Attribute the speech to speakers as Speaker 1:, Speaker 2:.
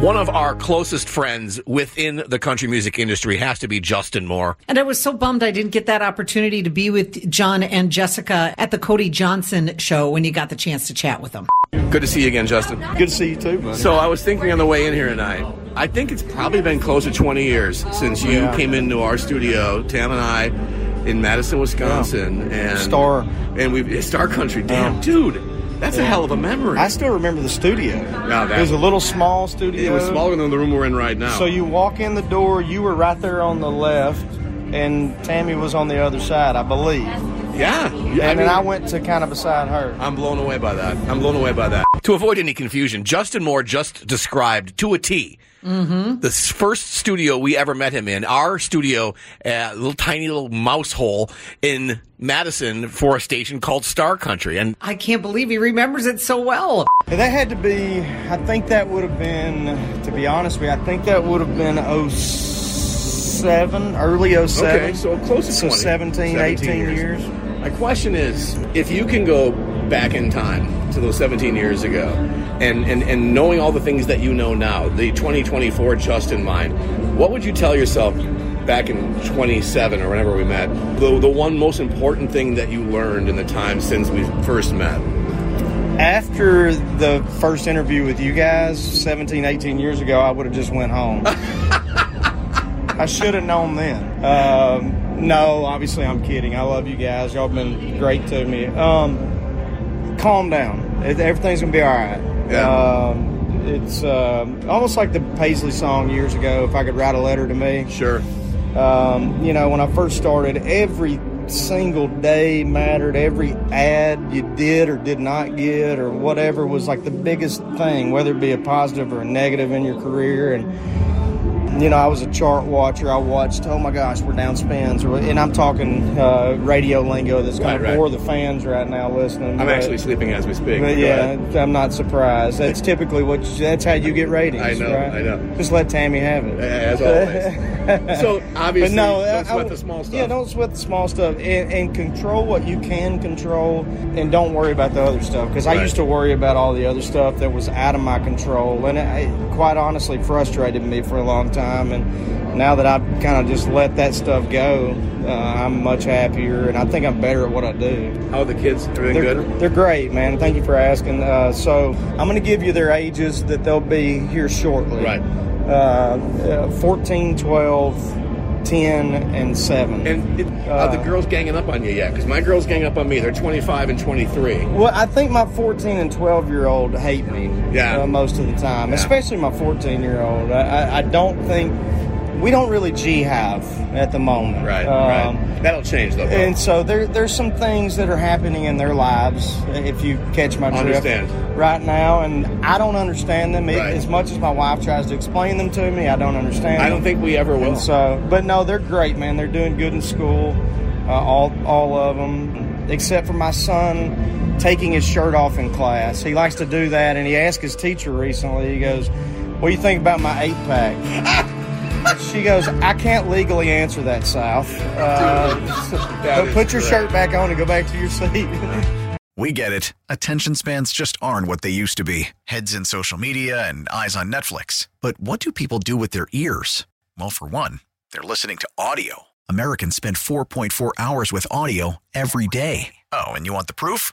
Speaker 1: One of our closest friends within the country music industry has to be Justin Moore.
Speaker 2: And I was so bummed I didn't get that opportunity to be with John and Jessica at the Cody Johnson show when you got the chance to chat with them.
Speaker 1: Good to see you again, Justin.
Speaker 3: Good to see you too, buddy.
Speaker 1: So I was thinking on the way in here tonight. I think it's probably been close to 20 years since you
Speaker 3: Yeah.
Speaker 1: came into our studio, Tam and I, in Madison, Wisconsin, and
Speaker 3: Star.
Speaker 1: and we Star Country. Damn,
Speaker 3: Yeah.
Speaker 1: dude, that's a hell of a memory.
Speaker 3: I still remember the studio.
Speaker 1: That-
Speaker 3: it was a little small studio.
Speaker 1: it was smaller than the room we're in right now.
Speaker 3: So you walk in the door, you were right there on the left, and Tammy was on the other side, I believe.
Speaker 1: yeah,
Speaker 3: And
Speaker 1: I
Speaker 3: then I went to kind of beside her.
Speaker 1: I'm blown away by that. I'm blown away by that. To avoid any confusion, Justin Moore just described to a T mm-hmm. the first studio we ever met him in. Our studio, a little tiny little mouse hole in Madison for a station called Star Country. And
Speaker 2: I can't believe he remembers it so well.
Speaker 3: That had to be, I think that would have been, to be honest with you, I think that would have been 07, early 07.
Speaker 1: Okay, so close to
Speaker 3: So
Speaker 1: 20.
Speaker 3: 17, 18
Speaker 1: years.
Speaker 3: years.
Speaker 1: My question is, if you can go back in time to those 17 years ago, and, and, and knowing all the things that you know now, the 2024 Justin mind, what would you tell yourself back in 27 or whenever we met? The, the one most important thing that you learned in the time since we first met?
Speaker 3: After the first interview with you guys 17, 18 years ago, I would have just went home. I should have known then. Um, no, obviously I'm kidding. I love you guys. Y'all been great to me. Um, calm down. Everything's gonna be all right.
Speaker 1: Yeah.
Speaker 3: Um, it's um almost like the Paisley song years ago. If I could write a letter to me.
Speaker 1: Sure.
Speaker 3: Um, you know, when I first started, every single day mattered. Every ad you did or did not get or whatever was like the biggest thing, whether it be a positive or a negative in your career. And, you know, I was a chart watcher. I watched, oh my gosh, we're down spins. And I'm talking uh, radio lingo that's going
Speaker 1: Right,
Speaker 3: to
Speaker 1: right.
Speaker 3: the fans right now listening.
Speaker 1: I'm
Speaker 3: but-
Speaker 1: actually sleeping as we speak.
Speaker 3: but yeah. I'm not surprised. That's typically what you, that's how you get ratings.
Speaker 1: I know,
Speaker 3: right?
Speaker 1: I know.
Speaker 3: Just let Tammy have it.
Speaker 1: As always. so obviously,
Speaker 3: But no,
Speaker 1: don't sweat
Speaker 3: I-
Speaker 1: the small stuff.
Speaker 3: Yeah, don't sweat the small stuff, and, and control what you can control, and don't worry about the other stuff. Because I used to worry about all the other stuff that was out of my control, and it, quite honestly frustrated me for a long time. And now that I've kind of just let that stuff go, uh, I'm much happier, and I think I'm better at what I do.
Speaker 1: How are the kids? Everything
Speaker 3: They're,
Speaker 1: good?
Speaker 3: they're great, man. Thank you for asking. Uh, so I'm going to give you their ages that they'll be here shortly.
Speaker 1: Right.
Speaker 3: Uh, uh, 14, 12, 10, and 7.
Speaker 1: And it, are the
Speaker 3: Uh,
Speaker 1: girls ganging up on you yet? Because my girls gang up on me. They're 25 and 23.
Speaker 3: well, I think my 14 and 12 year old hate me
Speaker 1: Yeah.
Speaker 3: uh, most of the time,
Speaker 1: Yeah.
Speaker 3: especially my 14 year old. I, I don't think we don't really G have at the moment.
Speaker 1: Right,
Speaker 3: Um,
Speaker 1: right. That'll change though.
Speaker 3: And so there, there's some things that are happening in their lives, if you catch my drift,
Speaker 1: Understand.
Speaker 3: right now, and I don't understand them.
Speaker 1: Right.
Speaker 3: As much as my wife tries to explain them to me, I don't understand.
Speaker 1: I don't
Speaker 3: them.
Speaker 1: think we ever will.
Speaker 3: And so, but no, they're great, man. They're doing good in school, uh, all all of them, except for my son taking his shirt off in class. He likes to do that, and he asked his teacher recently. He goes, "What do you think about my eight pack?" She goes, I can't legally answer that, South. Uh,
Speaker 1: That
Speaker 3: but
Speaker 1: is
Speaker 3: put your
Speaker 1: great.
Speaker 3: shirt back on and go back to your seat.
Speaker 4: We get it. Attention spans just aren't what they used to be heads in social media and eyes on Netflix. But what do people do with their ears? Well, for one, they're listening to audio. Americans spend 4.4 hours with audio every day. Oh, and you want the proof?